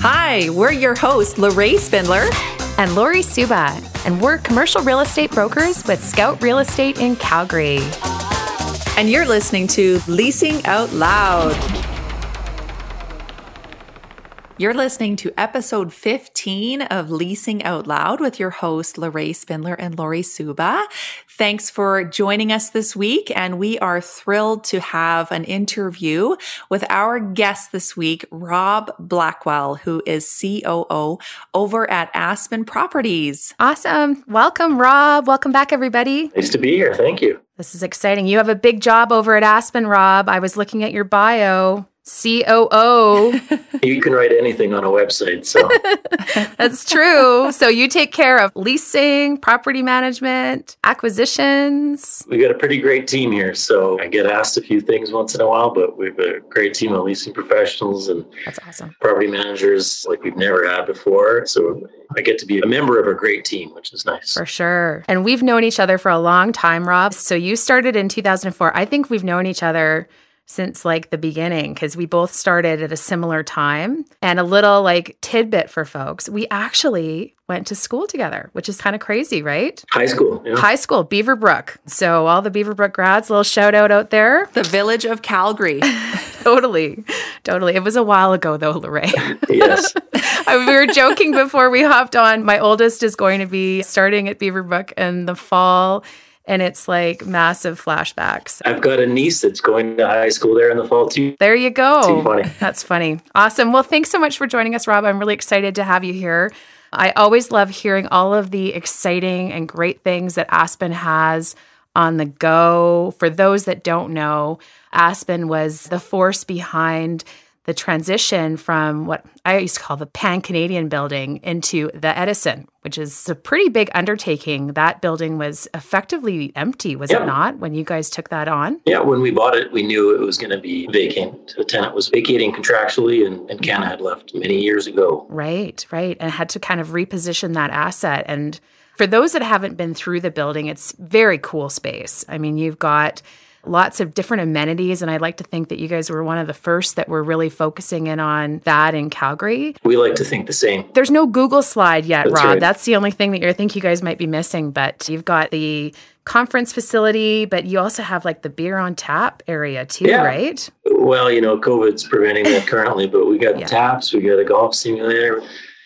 Hi, we're your hosts, Lorraine Spindler and Lori Suba, and we're commercial real estate brokers with Scout Real Estate in Calgary. And you're listening to Leasing Out Loud. You're listening to episode 15 of Leasing Out Loud with your host, Lorraine Spindler and Lori Suba. Thanks for joining us this week. And we are thrilled to have an interview with our guest this week, Rob Blackwell, who is COO over at Aspen Properties. Awesome. Welcome, Rob. Welcome back, everybody. Nice to be here. Thank you. This is exciting. You have a big job over at Aspen, Rob. I was looking at your bio. COO. you can write anything on a website, so that's true. So you take care of leasing, property management, acquisitions. We got a pretty great team here. So I get asked a few things once in a while, but we have a great team of leasing professionals and that's awesome. Property managers like we've never had before. So I get to be a member of a great team, which is nice. For sure. And we've known each other for a long time, Rob. So you started in 2004. I think we've known each other since like the beginning because we both started at a similar time. And a little like tidbit for folks, we actually went to school together, which is kind of crazy, right? High school. Yeah. High school, Beaverbrook. So all the Beaverbrook grads, little shout out out there. The village of Calgary. totally. Totally. It was a while ago though, Lorraine. yes. we were joking before we hopped on. My oldest is going to be starting at Beaverbrook in the fall and it's like massive flashbacks. I've got a niece that's going to high school there in the fall too. There you go. Too funny. That's funny. Awesome. Well, thanks so much for joining us, Rob. I'm really excited to have you here. I always love hearing all of the exciting and great things that Aspen has on the go. For those that don't know, Aspen was the force behind the transition from what I used to call the Pan Canadian building into the Edison, which is a pretty big undertaking. That building was effectively empty, was it not, when you guys took that on? Yeah, when we bought it, we knew it was going to be vacant. The tenant was vacating contractually, and, Encana had left many years ago. Right, right. And had to kind of reposition that asset. And for those that haven't been through the building, it's very cool space. I mean, you've got lots of different amenities. And I'd like to think that you guys were one of the first that were really focusing in on that in Calgary. We like to think the same. There's no Google slide yet, That's Rob. Right. That's the only thing that you think you guys might be missing. But you've got the conference facility, but you also have like the beer on tap area too, yeah. right? Well, you know, COVID's preventing that currently, but we got yeah. taps, we got a golf simulator.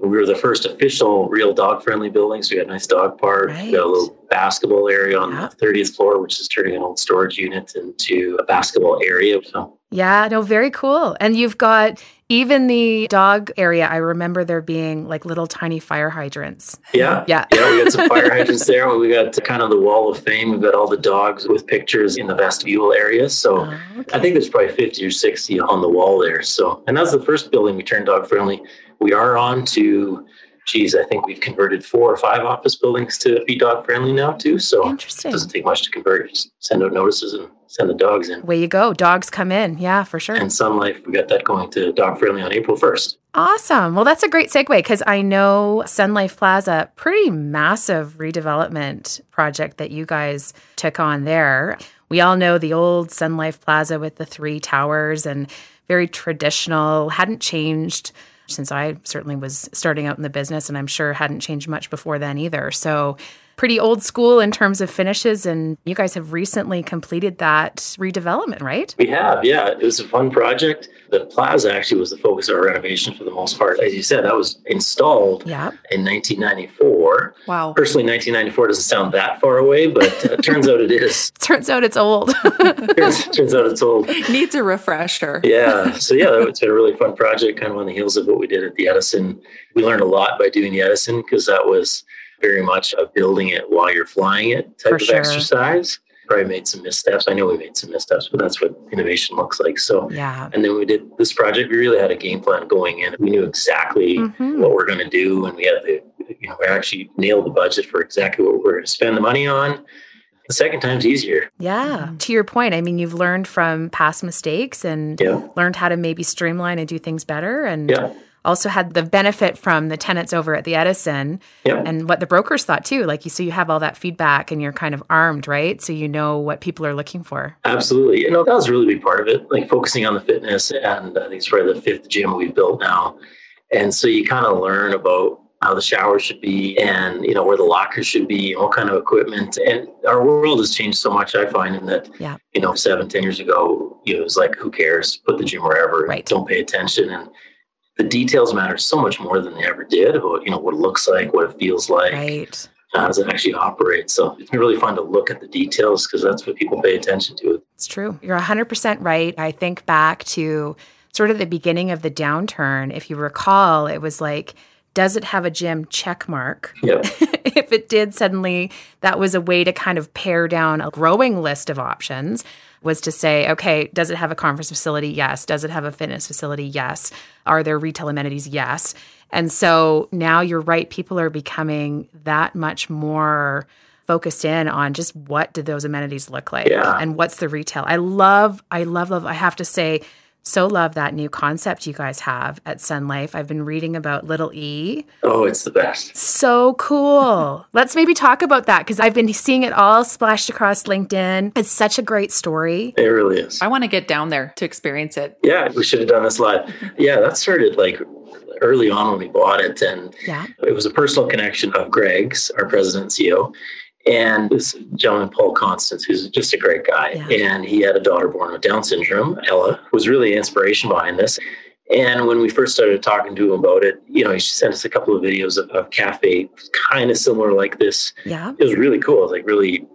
We were the first official real dog friendly building. So we got a nice dog park, right. we got a little basketball area on the 30th floor, which is turning an old storage unit into a basketball area. So yeah, no, very cool. And you've got even the dog area. I remember there being like little tiny fire hydrants. Yeah. Yeah. Yeah. We got some fire hydrants there. We got kind of the wall of fame. We've got all the dogs with pictures in the vestibule area. So oh, okay. I think there's probably 50 or 60 on the wall there. So, and that's the first building we turned dog friendly. We are on to geez, I think we've converted four or five office buildings to be dog friendly now too. So Interesting. it doesn't take much to convert. Just send out notices and send the dogs in. Way you go. Dogs come in. Yeah, for sure. And Sun Life, we got that going to dog friendly on April 1st. Awesome. Well, that's a great segue because I know Sun Life Plaza, pretty massive redevelopment project that you guys took on there. We all know the old Sun Life Plaza with the three towers and very traditional, hadn't changed since I certainly was starting out in the business and I'm sure hadn't changed much before then either. So pretty old school in terms of finishes and you guys have recently completed that redevelopment, right? We have. Yeah, it was a fun project. The plaza actually was the focus of our renovation for the most part. As you said, that was installed yep. in 1994. Wow. Personally 1994 doesn't sound that far away, but uh, turns out it is. turns out it's old. turns, turns out it's old. Needs a refresher. Yeah. So yeah, it's been a really fun project kind of on the heels of what we did at the Edison. We learned a lot by doing the Edison because that was very much a building it while you're flying it type For of sure. exercise. Probably made some missteps. I know we made some missteps, but that's what innovation looks like. So, yeah. And then we did this project. We really had a game plan going in. We knew exactly Mhm. what we're going to do, and we had the, you know, we actually nailed the budget for exactly what we're going to spend the money on. The second time's easier. Yeah. To your point, I mean, you've learned from past mistakes and Yeah. learned how to maybe streamline and do things better. And Yeah. Also had the benefit from the tenants over at the Edison and what the brokers thought too. Like you so you have all that feedback and you're kind of armed, right? So you know what people are looking for. Absolutely. You know, that was a really big part of it, like focusing on the fitness. And I think it's probably the fifth gym we've built now. And so you kind of learn about how the shower should be and, you know, where the lockers should be and what kind of equipment. And our world has changed so much, I find, in that, Yeah. you know, seven, ten years ago, you know, it was like, who cares? Put the gym wherever. Right. Don't pay attention. And the details matter so much more than they ever did about, you know, what it looks like, what it feels like Right. Uh, how does it actually operate? So it's been really fun to look at the details because that's what people pay attention to. It's true. You're 100% right. I think back to sort of the beginning of the downturn. If you recall, it was like, does it have a gym check mark? Yep. if it did, suddenly that was a way to kind of pare down a growing list of options. Was to say, okay, does it have a conference facility? Yes. Does it have a fitness facility? Yes. Are there retail amenities? Yes. And so now you're right, people are becoming that much more focused in on just what do those amenities look like Yeah. and what's the retail. I love, I love, love, I have to say, so love that new concept you guys have at Sun Life. I've been reading about Little E. Oh, it's the best. So cool. Let's maybe talk about that because I've been seeing it all splashed across LinkedIn. It's such a great story. It really is. I want to get down there to experience it. Yeah, we should have done this live. Yeah, that started like early on when we bought it. And Yeah. it was a personal connection of Greg's, our president and CEO, and this gentleman, Paul Constance, who's just a great guy. Yeah. And he had a daughter born with Down syndrome, Ella, was really an inspiration behind this. And when we first started talking to him about it, you know, he sent us a couple of videos of, of cafe, kind of similar like this. Yeah. It was really cool. It was like really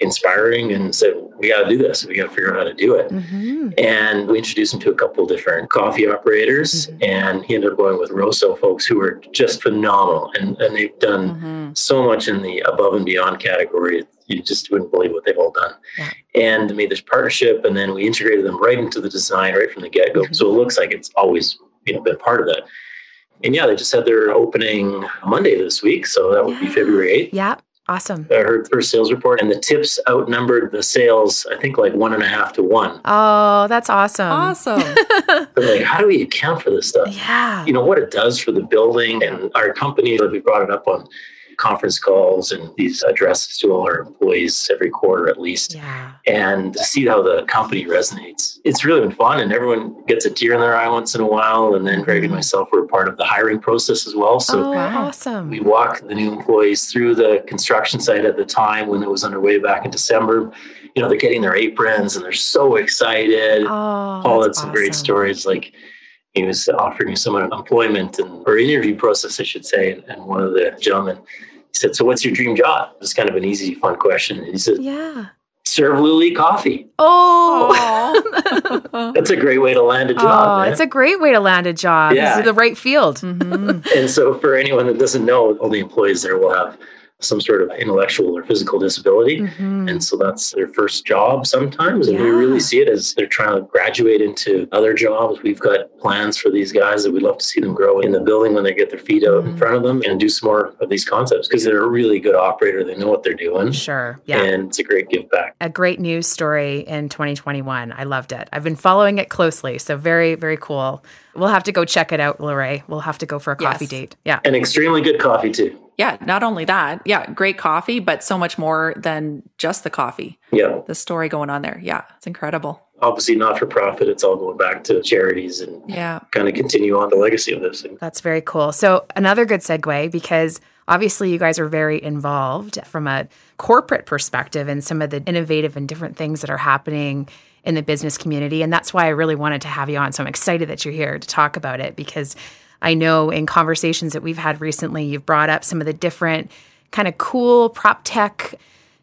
inspiring and said, we got to do this. We got to figure out how to do it. hmm And we introduced him to a couple of different coffee operators, Mhm. and he ended up going with Rosso folks who are just phenomenal. And, and they've done Mhm. so much in the above and beyond category. You just wouldn't believe what they've all done. Yeah. And made this partnership, and then we integrated them right into the design right from the get go. Mhm. So it looks like it's always you know been part of that. And yeah, they just had their opening Monday this week, so that would be February eighth. Yeah. Awesome. I heard the first sales report, and the tips outnumbered the sales. I think like one and a half to one. Oh, that's awesome. Awesome. Like, how do we account for this stuff? Yeah. You know what it does for the building and our company. Like we brought it up on conference calls and these addresses to all our employees every quarter at least. Yeah. And to see how the company resonates, it's really been fun. And everyone gets a tear in their eye once in a while. And then Greg and mm-hmm. myself were part of the hiring process as well. So oh, Wow. awesome. we walk the new employees through the construction site at the time when it was underway back in December. You know, they're getting their aprons and they're so excited. Oh, Paul had that's some great stories. Like he was offering someone employment and or interview process, I should say. And one of the gentlemen he said, "So, what's your dream job?" It was kind of an easy, fun question. And he said, Yeah. "Serve Lily coffee." Oh. That's a great way to land a job. oh, it's a great way to land a job. Yeah. This is the right field. Mhm. and so, for anyone that doesn't know, all the employees there will have some sort of intellectual or physical disability. Mhm. And so that's their first job sometimes. And we really see it as they're trying to graduate into other jobs. We've got plans for these guys that we'd love to see them grow in the building when they get their feet out in Mhm. front of them and do some more of these concepts because they're a really good operator. They know what they're doing. Sure. Yeah. And it's a great give back. a great news story in 2021. I loved it. I've been following it closely. So very, very cool. We'll have to go check it out, Lorraine. We'll have to go for a coffee Yes. date. Yeah. An extremely good coffee too. Yeah, not only that, yeah, great coffee, but so much more than just the coffee. Yeah. The story going on there. Yeah, it's incredible. Obviously not for profit. It's all going back to charities and Yeah. kind of continue on the legacy of this. That's very cool. So, another good segue because obviously you guys are very involved from a corporate perspective in some of the innovative and different things that are happening in the business community. And that's why I really wanted to have you on. So, I'm excited that you're here to talk about it because I know in conversations that we've had recently, you've brought up some of the different kind of cool prop tech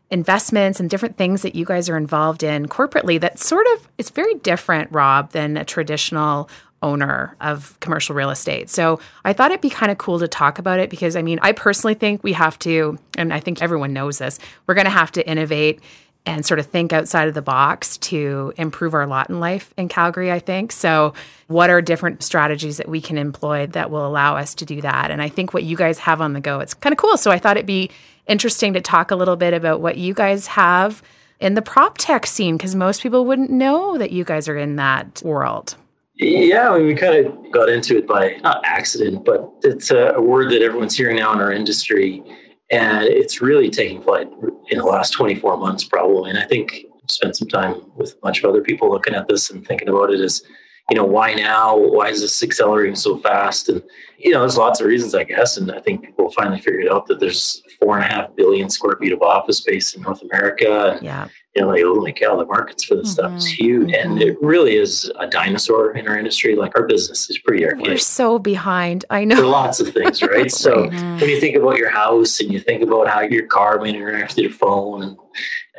investments and different things that you guys are involved in corporately that sort of is very different rob than a traditional owner of commercial real estate. So i thought it'd be kind of cool to talk about it because i mean i personally think we have to and i think everyone knows this we're going to have to innovate and sort of think outside of the box to improve our lot in life in Calgary, I think. So, what are different strategies that we can employ that will allow us to do that? And I think what you guys have on the go, it's kind of cool. So, I thought it'd be interesting to talk a little bit about what you guys have in the prop tech scene because most people wouldn't know that you guys are in that world. Yeah, I mean, we kind of got into it by not accident, but it's a word that everyone's hearing now in our industry. And it's really taking flight in the last 24 months, probably. And I think spent some time with a bunch of other people looking at this and thinking about it is, you know, why now? Why is this accelerating so fast? And, you know, there's lots of reasons, I guess. And I think people finally figured out that there's four and a half billion square feet of office space in North America. Yeah. You know, like, holy cow, the markets for this mm-hmm. stuff is huge. Mm-hmm. And it really is a dinosaur in our industry. Like our business is pretty archaic. We're so behind. I know. For lots of things, right? so mm-hmm. when you think about your house and you think about how your car may interact with your phone and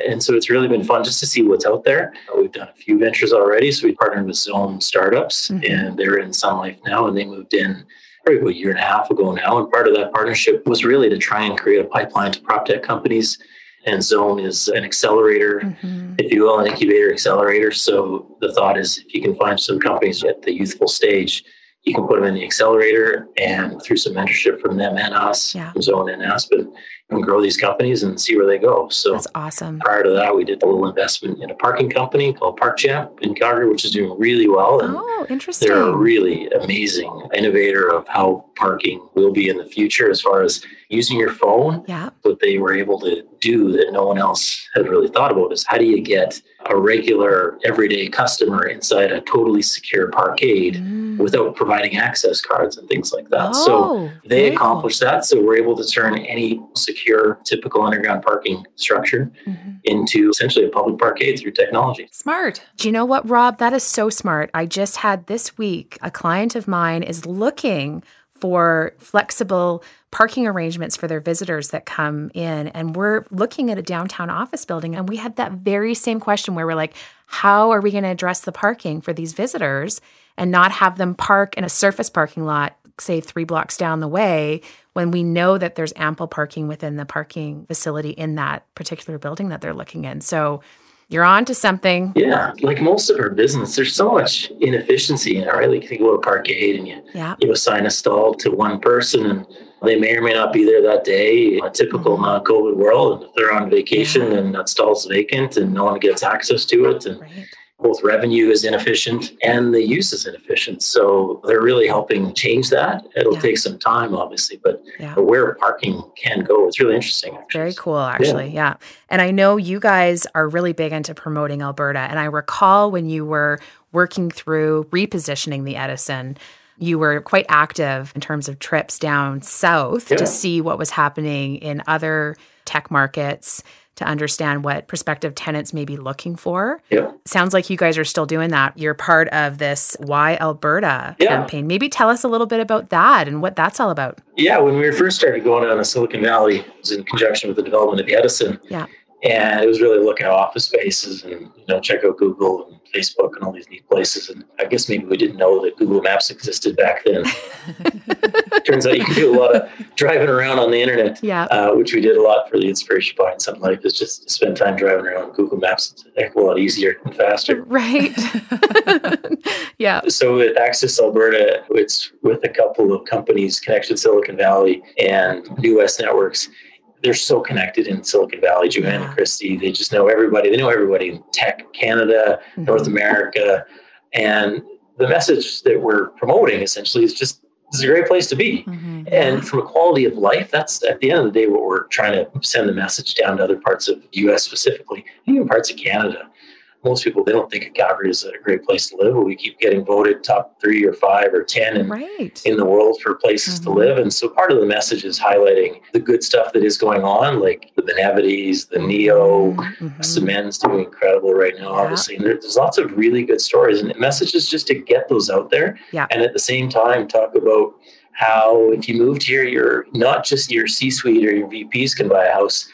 and so it's really been fun just to see what's out there. We've done a few ventures already. So we partnered with Zone Startups mm-hmm. and they're in Sun Life now and they moved in probably a year and a half ago now. And part of that partnership was really to try and create a pipeline to prop tech companies. And Zone is an accelerator, mm-hmm. if you will, an incubator accelerator. So the thought is if you can find some companies at the youthful stage, you can put them in the accelerator and through some mentorship from them and us, yeah. from Zone and Aspen, and grow these companies and see where they go. So that's awesome. Prior to that, we did a little investment in a parking company called Park Champ in Calgary, which is doing really well. And oh, interesting. They're a really amazing innovator of how parking will be in the future as far as using your phone. Yeah. What they were able to do that no one else had really thought about is how do you get a regular everyday customer inside a totally secure parkade mm. without providing access cards and things like that. Oh, so they accomplished cool. that. So we're able to turn any secure, typical underground parking structure mm-hmm. into essentially a public parkade through technology. Smart. Do you know what, Rob? That is so smart. I just had this week a client of mine is looking for flexible parking arrangements for their visitors that come in. And we're looking at a downtown office building, and we had that very same question where we're like, how are we going to address the parking for these visitors and not have them park in a surface parking lot, say three blocks down the way, when we know that there's ample parking within the parking facility in that particular building that they're looking in? So, you're on to something. Yeah. Like most of our business, there's so much inefficiency in it, right? Like you go to Parkade and you, yeah. you assign a stall to one person and they may or may not be there that day in a typical mm-hmm. non-COVID world. And if they're on vacation yeah. and that stall's vacant and no one gets access to it. And right both revenue is inefficient and the use is inefficient. So they're really helping change that. It'll yeah. take some time, obviously, but yeah. where parking can go, it's really interesting. Actually. Very cool, actually. Yeah. yeah. And I know you guys are really big into promoting Alberta. And I recall when you were working through repositioning the Edison. You were quite active in terms of trips down south to see what was happening in other tech markets to understand what prospective tenants may be looking for. Yeah. Sounds like you guys are still doing that. You're part of this Why Alberta yeah. campaign. Maybe tell us a little bit about that and what that's all about. Yeah, when we first started going down to Silicon Valley, it was in conjunction with the development of Edison. Yeah. And it was really looking at office spaces and you know check out Google and Facebook and all these neat places. And I guess maybe we didn't know that Google Maps existed back then. Turns out you can do a lot of driving around on the internet, yeah. Uh, which we did a lot for the inspiration behind Sun Life. Is just to spend time driving around Google Maps. It's a heck of a lot easier and faster. Right. yeah. So with Access Alberta, it's with a couple of companies, Connection Silicon Valley and New West Networks they're so connected in Silicon Valley, Joanne yeah. Christie. They just know everybody. They know everybody in tech, Canada, mm-hmm. North America. And the message that we're promoting essentially is just this is a great place to be. Mm-hmm. And from a quality of life, that's at the end of the day what we're trying to send the message down to other parts of the US specifically, even parts of Canada most people they don't think of Calgary is a great place to live. But We keep getting voted top three or five or ten in, right. in the world for places mm-hmm. to live. And so part of the message is highlighting the good stuff that is going on, like the Benevitys, the Neo, mm-hmm. Symend's doing incredible right now, yeah. obviously. And there's lots of really good stories and messages just to get those out there. Yeah. And at the same time talk about how if you moved here, you're not just your C suite or your VPs can buy a house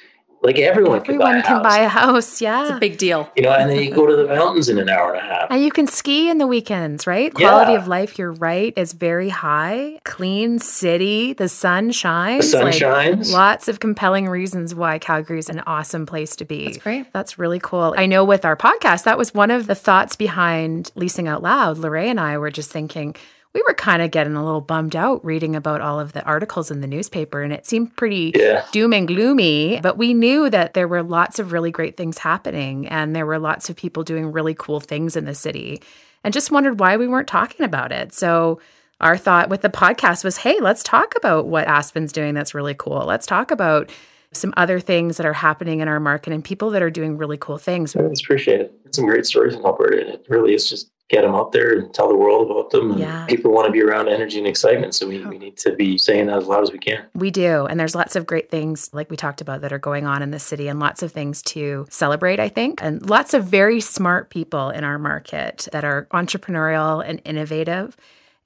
like everyone, everyone can, buy, a can buy a house. Yeah, it's a big deal. You know, and then you go to the mountains in an hour and a half, and you can ski in the weekends, right? Quality yeah. of life, you're right, is very high. Clean city, the sun shines. The sun like, shines. Lots of compelling reasons why Calgary is an awesome place to be. That's great. That's really cool. I know with our podcast, that was one of the thoughts behind leasing out loud. Lorraine and I were just thinking we were kind of getting a little bummed out reading about all of the articles in the newspaper and it seemed pretty yeah. doom and gloomy but we knew that there were lots of really great things happening and there were lots of people doing really cool things in the city and just wondered why we weren't talking about it. So our thought with the podcast was, hey, let's talk about what Aspen's doing that's really cool. Let's talk about some other things that are happening in our market and people that are doing really cool things. I appreciate it. Some great stories in Alberta. and It really is just get them out there and tell the world about them. And yeah. people want to be around energy and excitement. So we, we need to be saying that as loud as we can. We do. And there's lots of great things, like we talked about, that are going on in the city and lots of things to celebrate, I think. And lots of very smart people in our market that are entrepreneurial and innovative.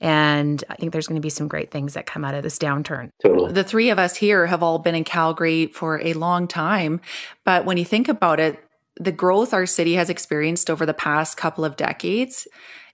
And I think there's going to be some great things that come out of this downturn. Totally. The three of us here have all been in Calgary for a long time. But when you think about it, the growth our city has experienced over the past couple of decades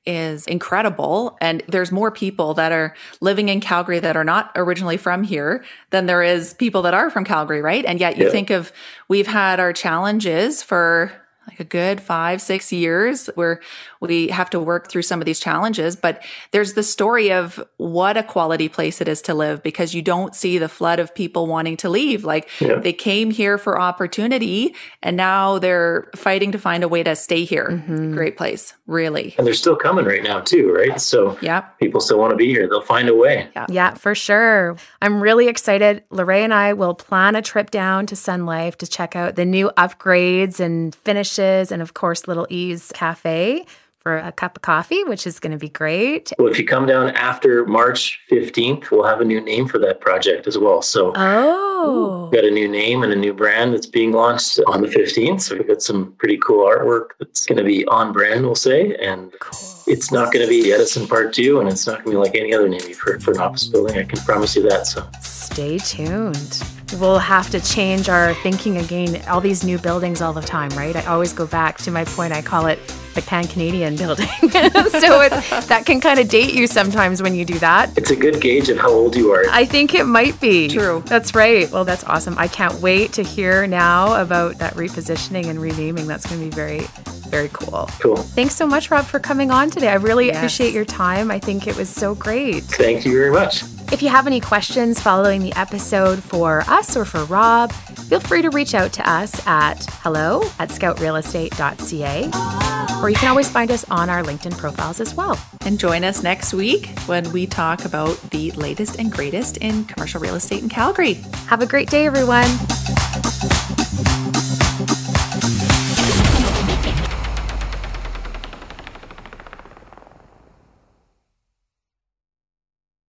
is incredible. And there's more people that are living in Calgary that are not originally from here than there is people that are from Calgary, right? And yet you yeah. think of, we've had our challenges for like a good five, six years where we have to work through some of these challenges. But there's the story of what a quality place it is to live because you don't see the flood of people wanting to leave. Like yeah. they came here for opportunity and now they're fighting to find a way to stay here. Mm-hmm. Great place, really. And they're still coming right now, too, right? So yeah. people still want to be here. They'll find a way. Yeah. yeah, for sure. I'm really excited. Lorraine and I will plan a trip down to Sun Life to check out the new upgrades and finishes and, of course, Little E's Cafe for a cup of coffee, which is going to be great. Well, if you come down after March 15th, we'll have a new name for that project as well. So, oh, we've got a new name and a new brand that's being launched on the 15th. So, we've got some pretty cool artwork that's going to be on brand, we'll say. And cool. it's not going to be Edison Part 2, and it's not going to be like any other name you've heard for an office building. I can promise you that. So, stay tuned. We'll have to change our thinking again. All these new buildings all the time, right? I always go back to my point. I call it the Pan Canadian building. so it, that can kind of date you sometimes when you do that. It's a good gauge of how old you are. I think it might be. True. That's right. Well, that's awesome. I can't wait to hear now about that repositioning and renaming. That's going to be very, very cool. Cool. Thanks so much, Rob, for coming on today. I really yes. appreciate your time. I think it was so great. Thank you very much. If you have any questions following the episode for us or for Rob, feel free to reach out to us at hello at scoutrealestate.ca or you can always find us on our LinkedIn profiles as well. And join us next week when we talk about the latest and greatest in commercial real estate in Calgary. Have a great day, everyone.